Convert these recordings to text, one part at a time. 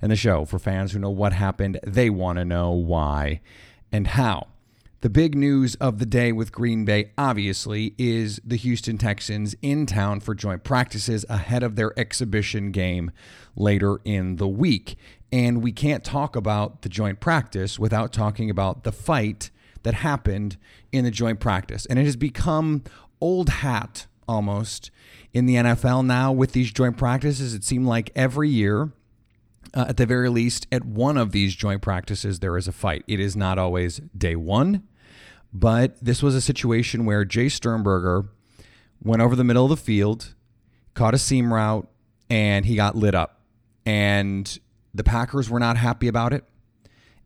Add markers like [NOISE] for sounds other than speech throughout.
and the show for fans who know what happened. They want to know why and how. The big news of the day with Green Bay, obviously, is the Houston Texans in town for joint practices ahead of their exhibition game later in the week. And we can't talk about the joint practice without talking about the fight that happened in the joint practice. And it has become old hat almost in the NFL now with these joint practices. It seemed like every year uh, at the very least, at one of these joint practices, there is a fight. It is not always day one, but this was a situation where Jace Sternberger went over the middle of the field, caught a seam route, and he got lit up. And the Packers were not happy about it.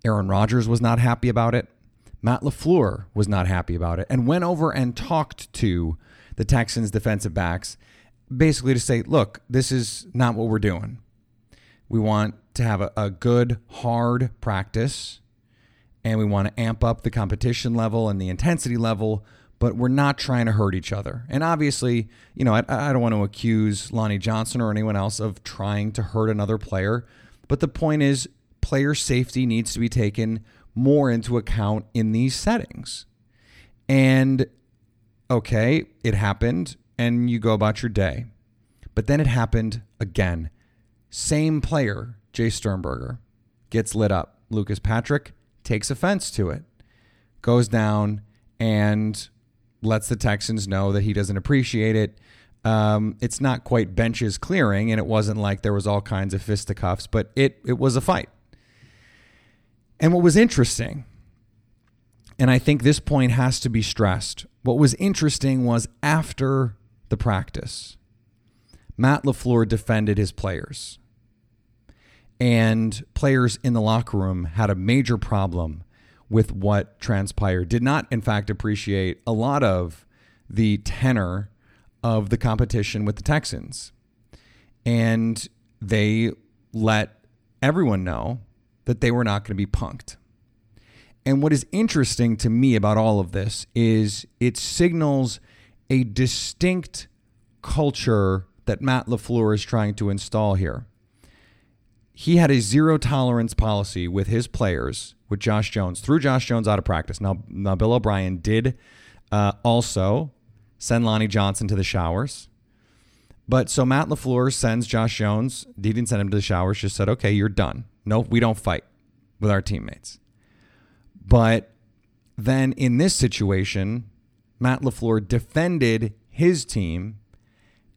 Aaron Rodgers was not happy about it. Matt LaFleur was not happy about it and went over and talked to the Texans defensive backs basically to say, look, this is not what we're doing. We want to have a, a good, hard practice, and we want to amp up the competition level and the intensity level, but we're not trying to hurt each other. And obviously, you know, I, I don't want to accuse Lonnie Johnson or anyone else of trying to hurt another player, but the point is, player safety needs to be taken more into account in these settings. And okay, it happened, and you go about your day. But then it happened again same player, Jace Sternberger, gets lit up. Lucas Patrick takes offense to it, goes down and lets the Texans know that he doesn't appreciate it. Um, it's not quite benches clearing, and it wasn't like there was all kinds of fisticuffs, but it it was a fight. And what was interesting, and I think this point has to be stressed, what was interesting was after the practice, Matt LaFleur defended his players and players in the locker room had a major problem with what transpired. Did not, in fact, appreciate a lot of the tenor of the competition with the Texans. And they let everyone know that they were not going to be punked. And what is interesting to me about all of this is it signals a distinct culture that Matt LaFleur is trying to install here he had a zero tolerance policy with his players, with Josh Jones, threw Josh Jones out of practice. Now, now Bill O'Brien did uh, also send Lonnie Johnson to the showers. But so Matt LaFleur sends Josh Jones, he didn't send him to the showers, just said, okay, you're done. No, we don't fight with our teammates. But then in this situation, Matt LaFleur defended his team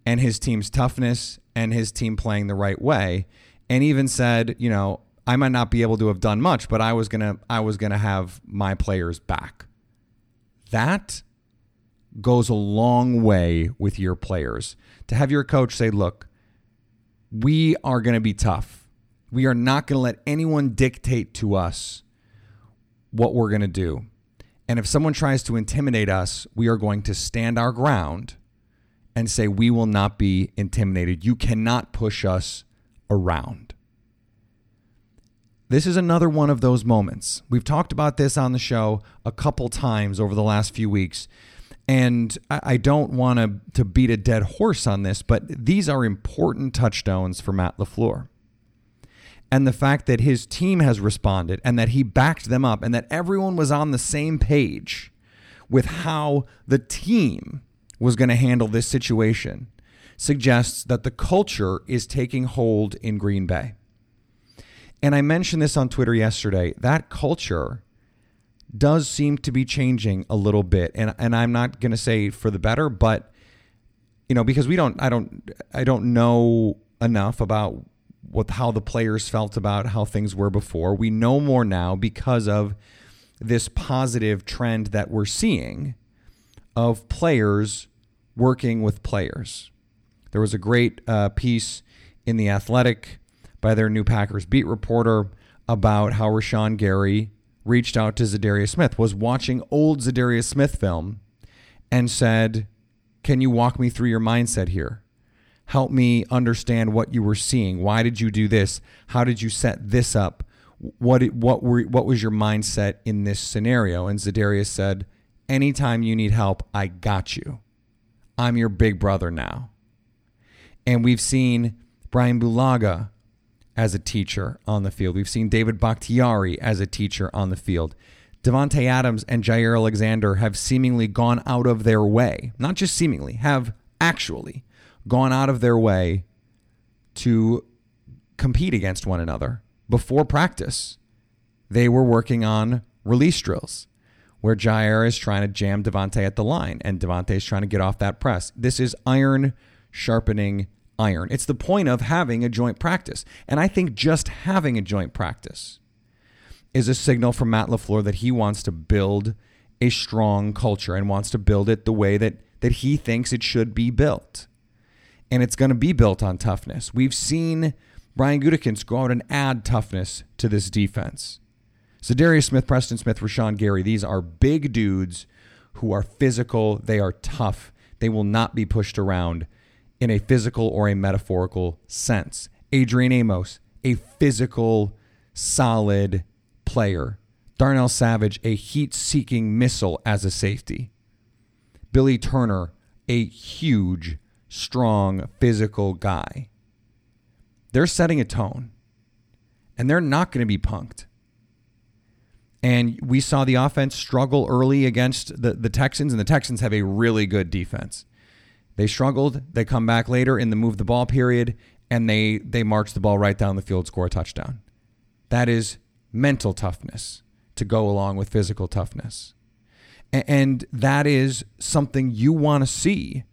and his team's toughness and his team playing the right way and even said, you know, I might not be able to have done much, but I was gonna I was gonna have my players back. That goes a long way with your players. To have your coach say, look, we are gonna be tough. We are not gonna let anyone dictate to us what we're gonna do. And if someone tries to intimidate us, we are going to stand our ground and say, We will not be intimidated. You cannot push us around. This is another one of those moments. We've talked about this on the show a couple times over the last few weeks. And I don't want to, to beat a dead horse on this, but these are important touchstones for Matt LaFleur. And the fact that his team has responded and that he backed them up and that everyone was on the same page with how the team was going to handle this situation suggests that the culture is taking hold in Green Bay. And I mentioned this on Twitter yesterday. That culture does seem to be changing a little bit. And and I'm not going to say for the better, but you know, because we don't I don't I don't know enough about what how the players felt about how things were before. We know more now because of this positive trend that we're seeing of players working with players. There was a great uh, piece in The Athletic by their new Packers beat reporter about how Rashan Gary reached out to Za'Darius Smith, was watching old Za'Darius Smith film, and said, Can you walk me through your mindset here? Help me understand what you were seeing. Why did you do this? How did you set this up? What what were what was your mindset in this scenario? And Za'Darius said, Anytime you need help, I got you. I'm your big brother now. And we've seen Brian Bulaga as a teacher on the field. We've seen David Bakhtiari as a teacher on the field. Davante Adams and Jaire Alexander have seemingly gone out of their way, not just seemingly, have actually gone out of their way to compete against one another before practice. They were working on release drills where Jaire is trying to jam Davante at the line and Davante is trying to get off that press. This is iron sharpening iron. It's the point of having a joint practice. And I think just having a joint practice is a signal from Matt LaFleur that he wants to build a strong culture and wants to build it the way that, that he thinks it should be built. And it's going to be built on toughness. We've seen Brian Gutekunst go out and add toughness to this defense. Za'Darius Smith, Preston Smith, Rashan Gary, these are big dudes who are physical. They are tough. They will not be pushed around in a physical or a metaphorical sense. Adrian Amos, a physical, solid player. Darnell Savage, a heat seeking missile as a safety. Billy Turner, a huge, strong, physical guy. They're setting a tone, and they're not going to be punked. And we saw the offense struggle early against the, the Texans, and the Texans have a really good defense. They struggled. They come back later in the move the ball period and they they march the ball right down the field, score a touchdown. That is mental toughness to go along with physical toughness. And that is something you want to see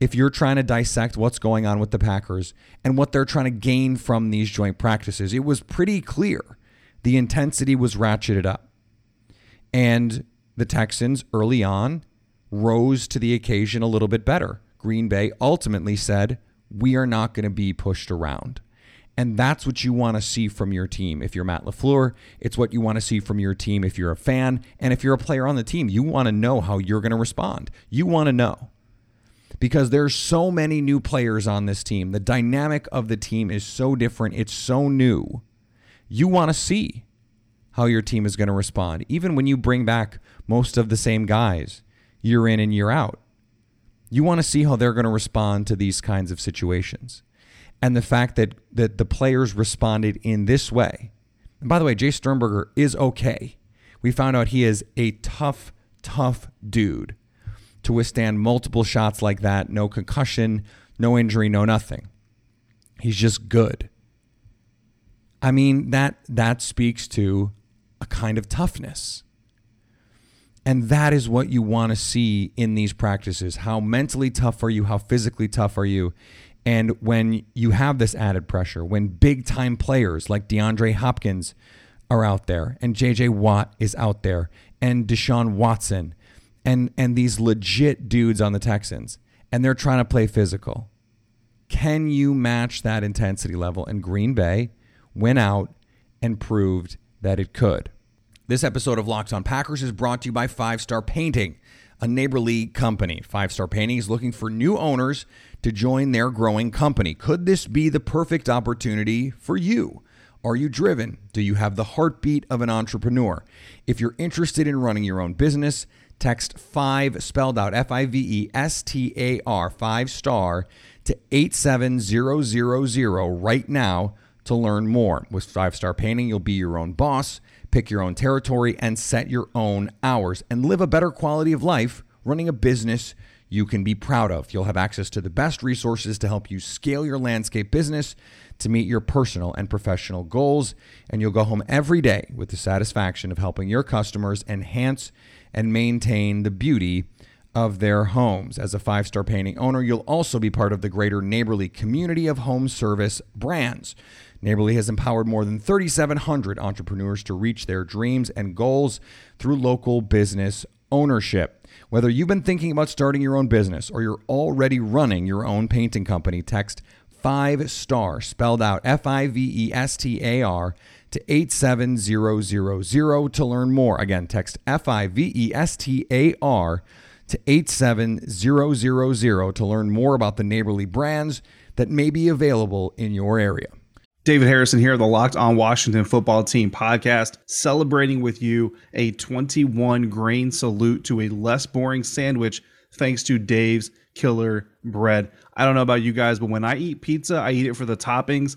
if you're trying to dissect what's going on with the Packers and what they're trying to gain from these joint practices. It was pretty clear the intensity was ratcheted up. And the Texans early on rose to the occasion a little bit better. Green Bay ultimately said, We are not going to be pushed around. And that's what you want to see from your team. If you're Matt LaFleur, it's what you want to see from your team if you're a fan. And if you're a player on the team, you want to know how you're going to respond. You want to know. Because there's so many new players on this team. The dynamic of the team is so different. It's so new. You want to see how your team is going to respond. Even when you bring back most of the same guys, year in and year out. You want to see how they're going to respond to these kinds of situations. And the fact that, that the players responded in this way. And by the way, Jace Sternberger is okay. We found out he is a tough, tough dude to withstand multiple shots like that. No concussion, no injury, no nothing. He's just good. I mean, that that speaks to a kind of toughness. And that is what you want to see in these practices. How mentally tough are you? How physically tough are you? And when you have this added pressure, when big time players like DeAndre Hopkins are out there and JJ Watt is out there and Deshaun Watson and and these legit dudes on the Texans and they're trying to play physical. Can you match that intensity level? And Green Bay went out and proved that it could. This episode of Locked on Packers is brought to you by Five Star Painting. a neighborly company. Five Star Painting is looking for new owners to join their growing company. Could this be the perfect opportunity for you? Are you driven? Do you have the heartbeat of an entrepreneur? If you're interested in running your own business, text 5 spelled out F I V E S T A R 5 star to 87000 right now to learn more. With 5 Star Painting, you'll be your own boss, pick your own territory and set your own hours and live a better quality of life running a business you can be proud of. You'll have access to the best resources to help you scale your landscape business to meet your personal and professional goals. And you'll go home every day with the satisfaction of helping your customers enhance and maintain the beauty of their homes. As a five star painting owner, you'll also be part of the greater neighborly community of home service brands. Neighborly has empowered more than 3,700 entrepreneurs to reach their dreams and goals through local business ownership. Whether you've been thinking about starting your own business or you're already running your own painting company, text 5 star spelled out F I V E S T A R to 87000 to learn more. Again, text F I V E S T A R to 87000 to learn more about the neighborly brands that may be available in your area. David Harrison here, the Locked On Washington Football Team podcast, celebrating with you a 21 grain salute to a less boring sandwich thanks to Dave's Killer Bread. I don't know about you guys, but when I eat pizza, I eat it for the toppings,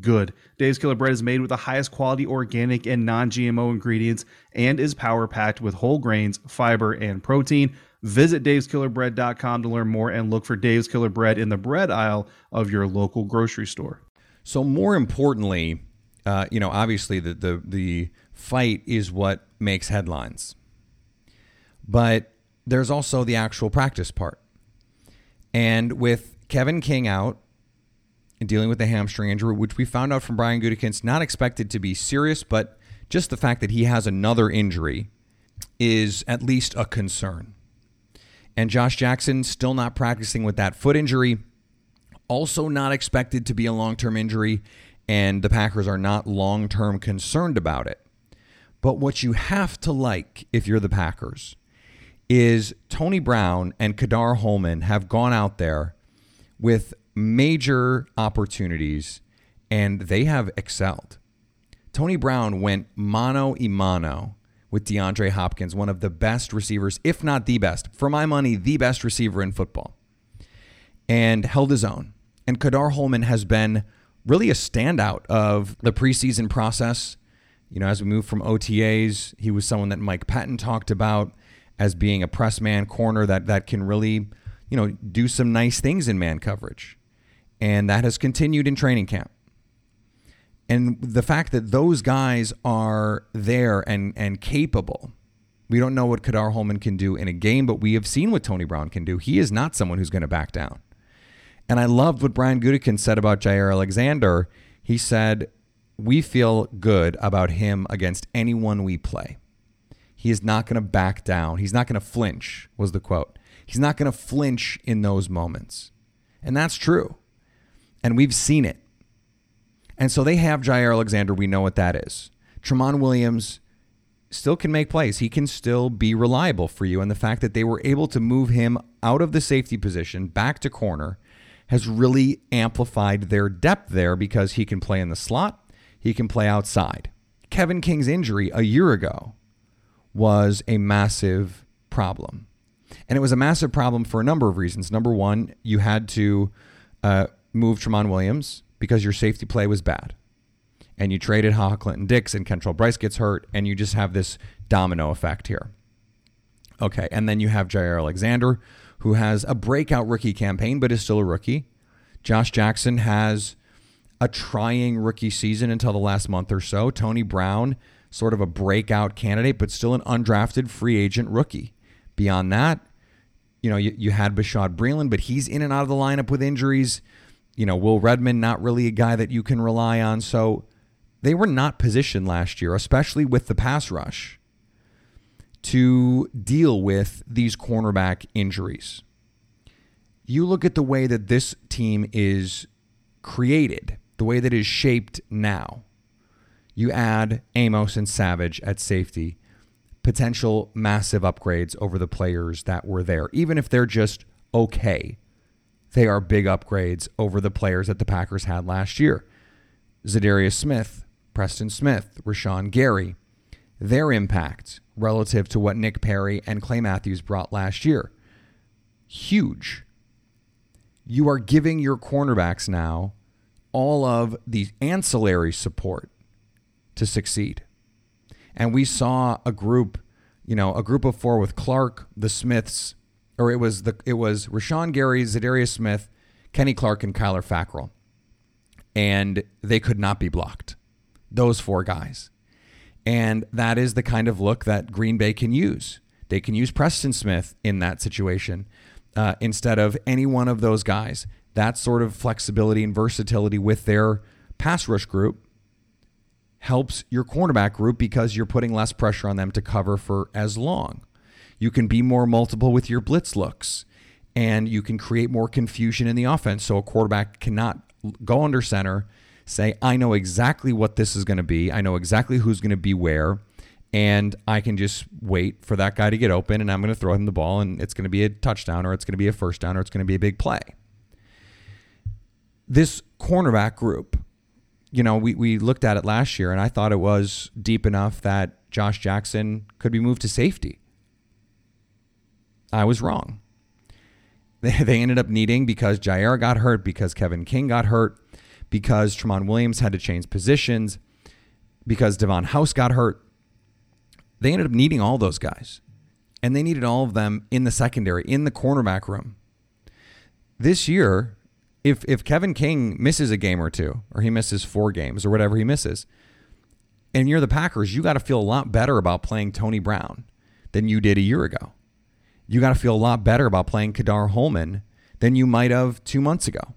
good. Dave's Killer Bread is made with the highest quality organic and non GMO ingredients and is power packed with whole grains, fiber, and protein. Visit daveskillerbread.com to learn more and look for Dave's Killer Bread in the bread aisle of your local grocery store. So, more importantly, uh, you know, obviously the, the the fight is what makes headlines, but there's also the actual practice part. And with Kevin King out and dealing with the hamstring injury, which we found out from Brian Gutekunst, not expected to be serious, but just the fact that he has another injury is at least a concern. And Josh Jackson still not practicing with that foot injury, also not expected to be a long term injury, and the Packers are not long term concerned about it. But what you have to like if you're the Packers is Tony Brown and Ka'Dar Hollman have gone out there with major opportunities and they have excelled. Tony Brown went mano a mano with DeAndre Hopkins, one of the best receivers, if not the best, for my money, the best receiver in football, and held his own. And Ka'Dar Hollman has been really a standout of the preseason process. You know, as we move from OTAs, he was someone that Mike Pettine talked about as being a press man corner that that can really, you know, do some nice things in man coverage. And that has continued in training camp. And the fact that those guys are there and and capable. We don't know what Ka'Dar Hollman can do in a game, but we have seen what Tony Brown can do. He is not someone who's going to back down. And I loved what Brian Gutekunst said about Jaire Alexander. He said, "We feel good about him against anyone we play." He is not going to back down. He's not going to flinch, was the quote. He's not going to flinch in those moments. And that's true. And we've seen it. And so they have Jaire Alexander. We know what that is. Tramon Williams still can make plays. He can still be reliable for you. And the fact that they were able to move him out of the safety position back to corner has really amplified their depth there because he can play in the slot, he can play outside. Kevin King's injury a year ago was a massive problem. And it was a massive problem for a number of reasons. Number one, you had to uh, move Tramon Williams because your safety play was bad. And you traded Ha Clinton Dix and Kentrell Brice gets hurt, and you just have this domino effect here. Okay, and then you have Jaire Alexander, who has a breakout rookie campaign, but is still a rookie. Josh Jackson has a trying rookie season until the last month or so. Tony Brown sort of a breakout candidate, but still an undrafted free agent rookie. Beyond that, you know, you, you had Bashaud Breeland, but he's in and out of the lineup with injuries. You know, Will Redmond, not really a guy that you can rely on. So they were not positioned last year, especially with the pass rush, to deal with these cornerback injuries. You look at the way that this team is created, the way that is shaped now. You add Amos and Savage at safety potential massive upgrades over the players that were there, even if they're just okay. They are big upgrades over the players that the Packers had last year. Za'Darius Smith, Preston Smith, Rashan Gary, their impact relative to what Nick Perry and Clay Matthews brought last year. Huge. You are giving your cornerbacks now all of the ancillary support to succeed. And we saw a group, you know, a group of four with Clark, the Smiths, or it was the it was Rashan Gary, Za'Darius Smith, Kenny Clark, and Kyler Fackrell. And they could not be blocked. Those four guys. And that is the kind of look that Green Bay can use. They can use Preston Smith in that situation uh, instead of any one of those guys. That sort of flexibility and versatility with their pass rush group helps your cornerback group because you're putting less pressure on them to cover for as long. You can be more multiple with your blitz looks and you can create more confusion in the offense so a quarterback cannot go under center, say, I know exactly what this is going to be, I know exactly who's going to be where. And I can just wait for that guy to get open, and I'm going to throw him the ball, and it's going to be a touchdown, or it's going to be a first down, or it's going to be a big play. This cornerback group you know, we, we looked at it last year and I thought it was deep enough that Josh Jackson could be moved to safety. I was wrong. They, they ended up needing because Jaire got hurt, because Kevin King got hurt, because Tramon Williams had to change positions, because Davon House got hurt. They ended up needing all those guys. And they needed all of them in the secondary, in the cornerback room. This year, if if Kevin King misses a game or two, or he misses four games or whatever he misses, and you're the Packers, you got to feel a lot better about playing Tony Brown than you did a year ago. You got to feel a lot better about playing Ka'Dar Hollman than you might have two months ago.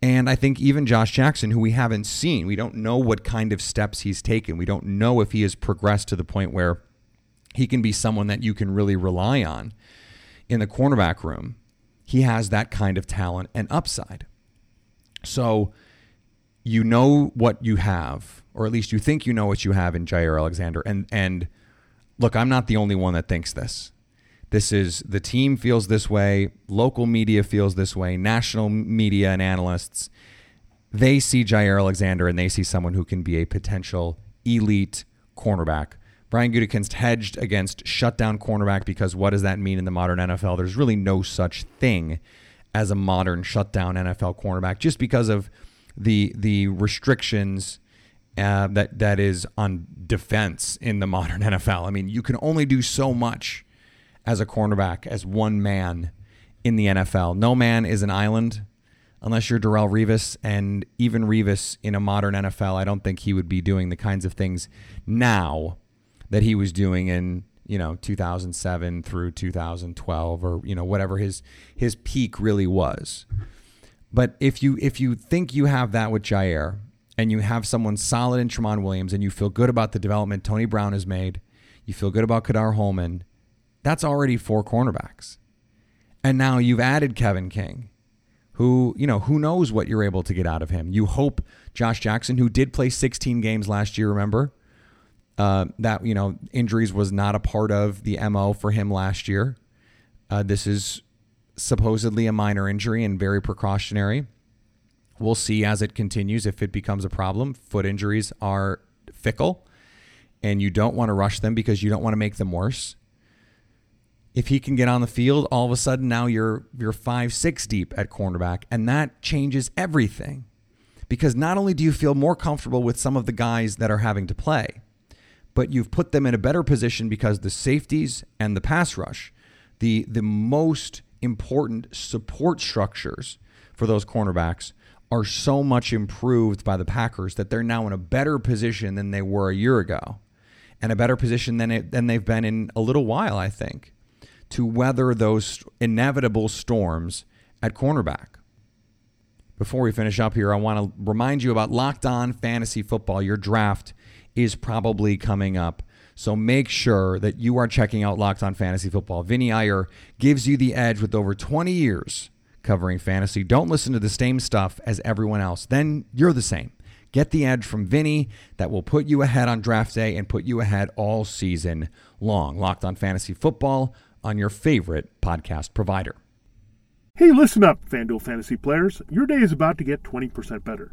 And I think even Josh Jackson, who we haven't seen, we don't know what kind of steps he's taken. We don't know if he has progressed to the point where he can be someone that you can really rely on in the cornerback room he has that kind of talent and upside. So you know what you have, or at least you think you know what you have in Jaire Alexander. And and look, I'm not the only one that thinks this. This is the team feels this way, local media feels this way, national media and analysts. They see Jaire Alexander and they see someone who can be a potential elite cornerback Brian Gutekunst hedged against shutdown cornerback because what does that mean in the modern NFL? There's really no such thing as a modern shutdown NFL cornerback just because of the the restrictions uh, that that is on defense in the modern [LAUGHS] NFL. I mean, you can only do so much as a cornerback as one man in the NFL. No man is an island unless you're Darrelle Revis, and even Revis in a modern NFL, I don't think he would be doing the kinds of things now that he was doing in you know 2007 through 2012 or you know whatever his his peak really was. But if you if you think you have that with Jaire and you have someone solid in Tramon Williams and you feel good about the development Tony Brown has made, you feel good about Ka'Dar Hollman, that's already four cornerbacks. And now you've added Kevin King, who, you know, who knows what you're able to get out of him. You hope Josh Jackson, who did play 16 games last year, remember? Uh, that you know injuries was not a part of the mo for him last year. Uh, this is supposedly a minor injury and very precautionary. We'll see as it continues if it becomes a problem. Foot injuries are fickle, and you don't want to rush them because you don't want to make them worse. If he can get on the field, all of a sudden now you're you're five six deep at cornerback, and that changes everything. Because not only do you feel more comfortable with some of the guys that are having to play, but you've put them in a better position because the safeties and the pass rush, the the most important support structures for those cornerbacks are so much improved by the Packers that they're now in a better position than they were a year ago, and a better position than it, than they've been in a little while, I think, to weather those inevitable storms at cornerback. Before we finish up here, I want to remind you about Locked On Fantasy Football. Your draft is probably coming up. So make sure that you are checking out Locked On Fantasy Football. Vinny Iyer gives you the edge with over 20 years covering fantasy. Don't listen to the same stuff as everyone else. Then you're the same. Get the edge from Vinny that will put you ahead on draft day and put you ahead all season long. Locked on Fantasy Football on your favorite podcast provider. Hey, listen up, FanDuel fantasy players. Your day is about to get 20% better.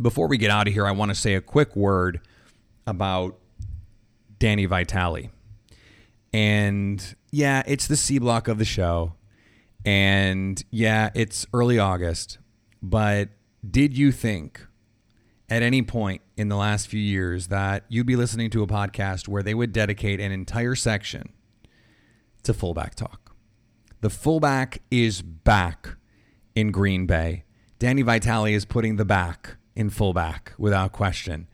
Before we get out of here, I want to say a quick word about Danny Vitale. And yeah, it's the C block of the show. And yeah, it's early August. But did you think at any point in the last few years that you'd be listening to a podcast where they would dedicate an entire section to fullback talk? The fullback is back in Green Bay. Danny Vitale is putting the back in fullback without question.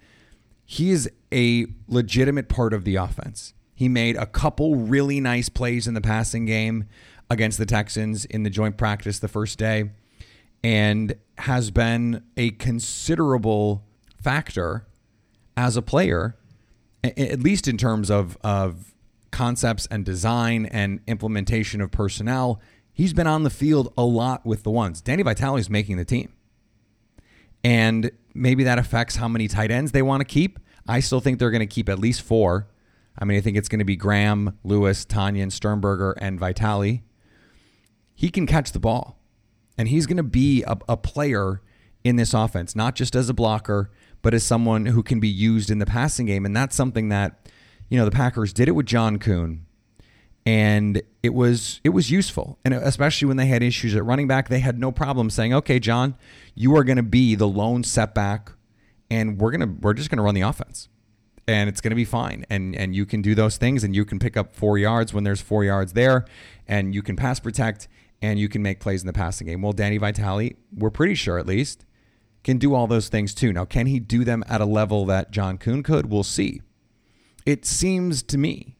He is a legitimate part of the offense. He made a couple really nice plays in the passing game against the Texans in the joint practice the first day and has been a considerable factor as a player, at least in terms of, of concepts and design and implementation of personnel. He's been on the field a lot with the ones. Danny Vitale is making the team. And maybe that affects how many tight ends they want to keep. I still think they're going to keep at least four. I mean, I think it's going to be Graham, Lewis, Tonyan, Sternberger, and Vitale. He can catch the ball, and he's going to be a, a player in this offense, not just as a blocker, but as someone who can be used in the passing game. And that's something that, you know, the Packers did it with John Kuhn and it was it was useful. And especially when they had issues at running back they had no problem saying okay john you are going to be the lone setback and we're going to we're just going to run the offense and it's going to be fine. And and you can do those things and you can pick up 4 yards when there's 4 yards there and you can pass protect and you can make plays in the passing game. Well danny vitale we're pretty sure at least can do all those things too. Now can he do them at a level that john kuhn could? We'll see. It seems to me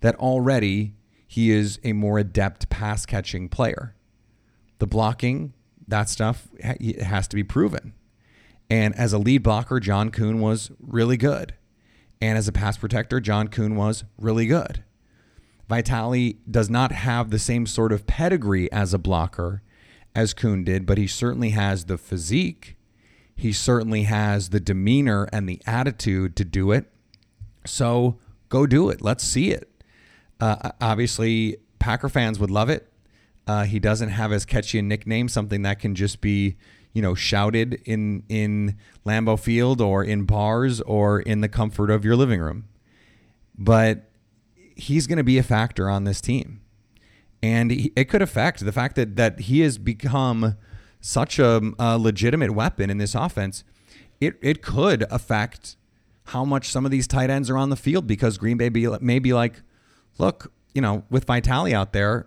that already he is a more adept pass catching player. The blocking, that stuff has to be proven. And as a lead blocker, John Kuhn was really good. And as a pass protector, John Kuhn was really good. Vitale does not have the same sort of pedigree as a blocker as Kuhn did, but he certainly has the physique. He certainly has the demeanor and the attitude to do it. So go do it. Let's see it. Uh, obviously, Packer fans would love it. Uh, he doesn't have as catchy a nickname, something that can just be, you know, shouted in in Lambeau Field or in bars or in the comfort of your living room. But he's going to be a factor on this team, and he, it could affect the fact that that he has become such a, a legitimate weapon in this offense. It it could affect how much some of these tight ends are on the field because Green Bay be, may be like, look, you know, with Vitale out there,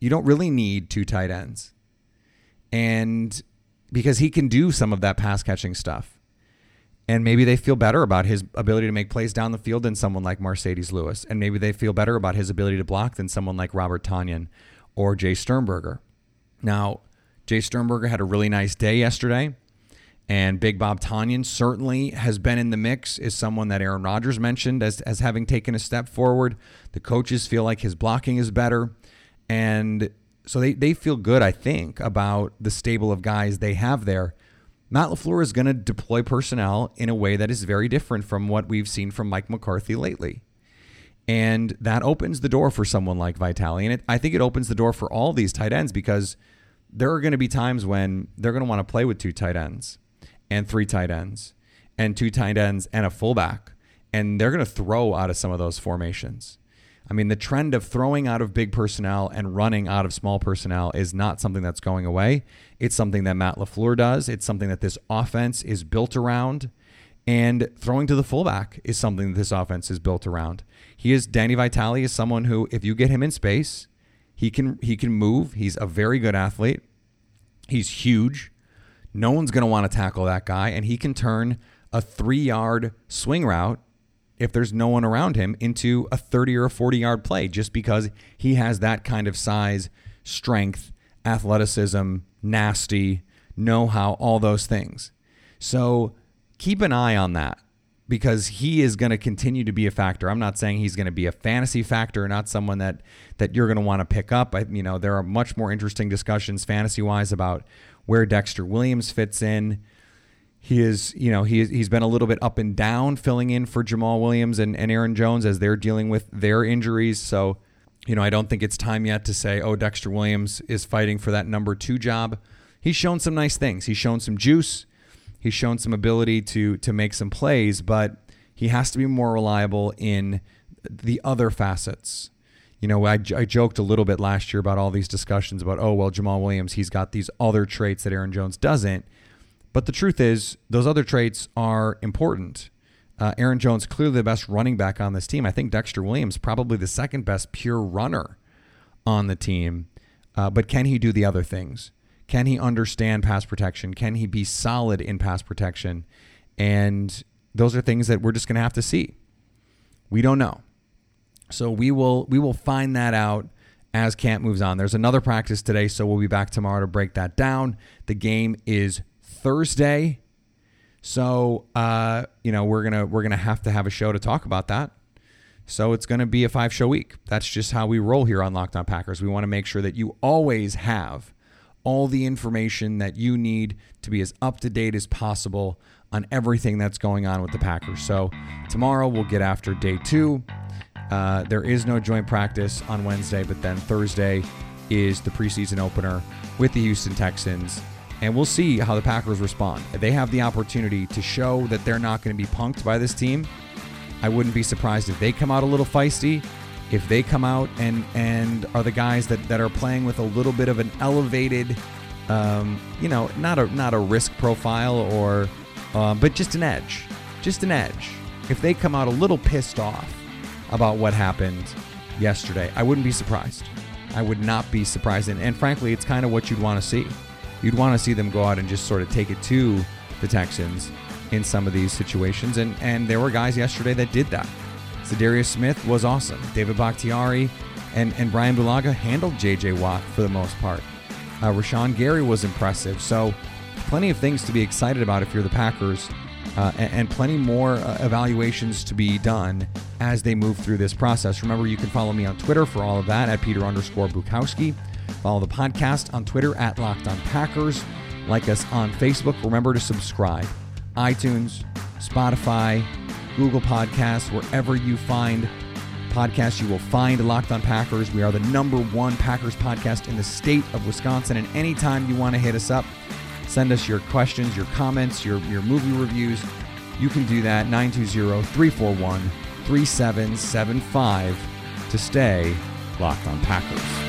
you don't really need two tight ends. And because he can do some of that pass catching stuff. And maybe they feel better about his ability to make plays down the field than someone like Marcedes Lewis. And maybe they feel better about his ability to block than someone like Robert Tonyan or Jace Sternberger. Now, Jace Sternberger had a really nice day yesterday. And Big Bob Tonyan certainly has been in the mix, is someone that Aaron Rodgers mentioned as, as having taken a step forward. The coaches feel like his blocking is better. And so they, they feel good, I think, about the stable of guys they have there. Matt LaFleur is going to deploy personnel in a way that is very different from what we've seen from Mike McCarthy lately. And that opens the door for someone like Vitale. And it, I think it opens the door for all these tight ends because there are going to be times when they're going to want to play with two tight ends and three tight ends and two tight ends and a fullback. And they're going to throw out of some of those formations. I mean, the trend of throwing out of big personnel and running out of small personnel is not something that's going away. It's something that Matt LaFleur does. It's something that this offense is built around. And throwing to the fullback is something that this offense is built around. He is Danny Vitale is someone who, if you get him in space, he can he can move. He's a very good athlete. He's huge. No one's going to want to tackle that guy, and he can turn a three yard swing route if there's no one around him into a 30 or a 40 yard play just because he has that kind of size, strength, athleticism, nasty, know how, all those things. So keep an eye on that because he is going to continue to be a factor. I'm not saying he's going to be a fantasy factor, not someone that that you're going to want to pick up. I, you know, there are much more interesting discussions fantasy wise about where Dexter Williams fits in. He is, you know, he he's been a little bit up and down filling in for Jamaal Williams and, and Aaron Jones as they're dealing with their injuries. So, you know, I don't think it's time yet to say, oh, Dexter Williams is fighting for that number two job. He's shown some nice things. He's shown some juice. He's shown some ability to to make some plays, but he has to be more reliable in the other facets. You know, I, I joked a little bit last year about all these discussions about, oh, well, Jamaal Williams, he's got these other traits that Aaron Jones doesn't. But the truth is, those other traits are important. Uh, Aaron Jones, clearly the best running back on this team. I think Dexter Williams, probably the second best pure runner on the team. Uh, but can he do the other things? Can he understand pass protection? Can he be solid in pass protection? And those are things that we're just going to have to see. We don't know. So we will we will find that out as camp moves on. There's another practice today, so we'll be back tomorrow to break that down. The game is Thursday. So uh, you know, we're gonna we're gonna have to have a show to talk about that. So it's gonna be a five show week. That's just how we roll here on Locked On Packers. We want to make sure that you always have all the information that you need to be as up to date as possible on everything that's going on with the Packers. So tomorrow we'll get after day two. Uh, there is no joint practice on Wednesday, but then Thursday is the preseason opener with the Houston Texans. And we'll see how the Packers respond. They have the opportunity to show that they're not going to be punked by this team, I wouldn't be surprised if they come out a little feisty. If they come out and and are the guys that, that are playing with a little bit of an elevated, um, you know, not a not a risk profile or, uh, but just an edge, just an edge. If they come out a little pissed off, about what happened yesterday. I wouldn't be surprised. I would not be surprised. And, and frankly, it's kind of what you'd want to see. You'd want to see them go out and just sort of take it to the Texans in some of these situations. And, and there were guys yesterday that did that. Za'Darius Smith was awesome. David Bakhtiari and, and Brian Bulaga handled J.J. Watt for the most part. Uh, Rashan Gary was impressive. So, plenty of things to be excited about if you're the Packers uh, and, plenty more uh, evaluations to be done as they move through this process. Remember, you can follow me on Twitter for all of that at Peter underscore Bukowski. Follow the podcast on Twitter at Locked On Packers. Like us on Facebook. Remember to subscribe. iTunes, Spotify, Google Podcasts, wherever you find podcasts, you will find Locked On Packers. We are the number one Packers podcast in the state of Wisconsin. And anytime you want to hit us up, Send us your questions, your comments, your, your movie reviews. You can do that 920 341 3775 to stay locked on Packers.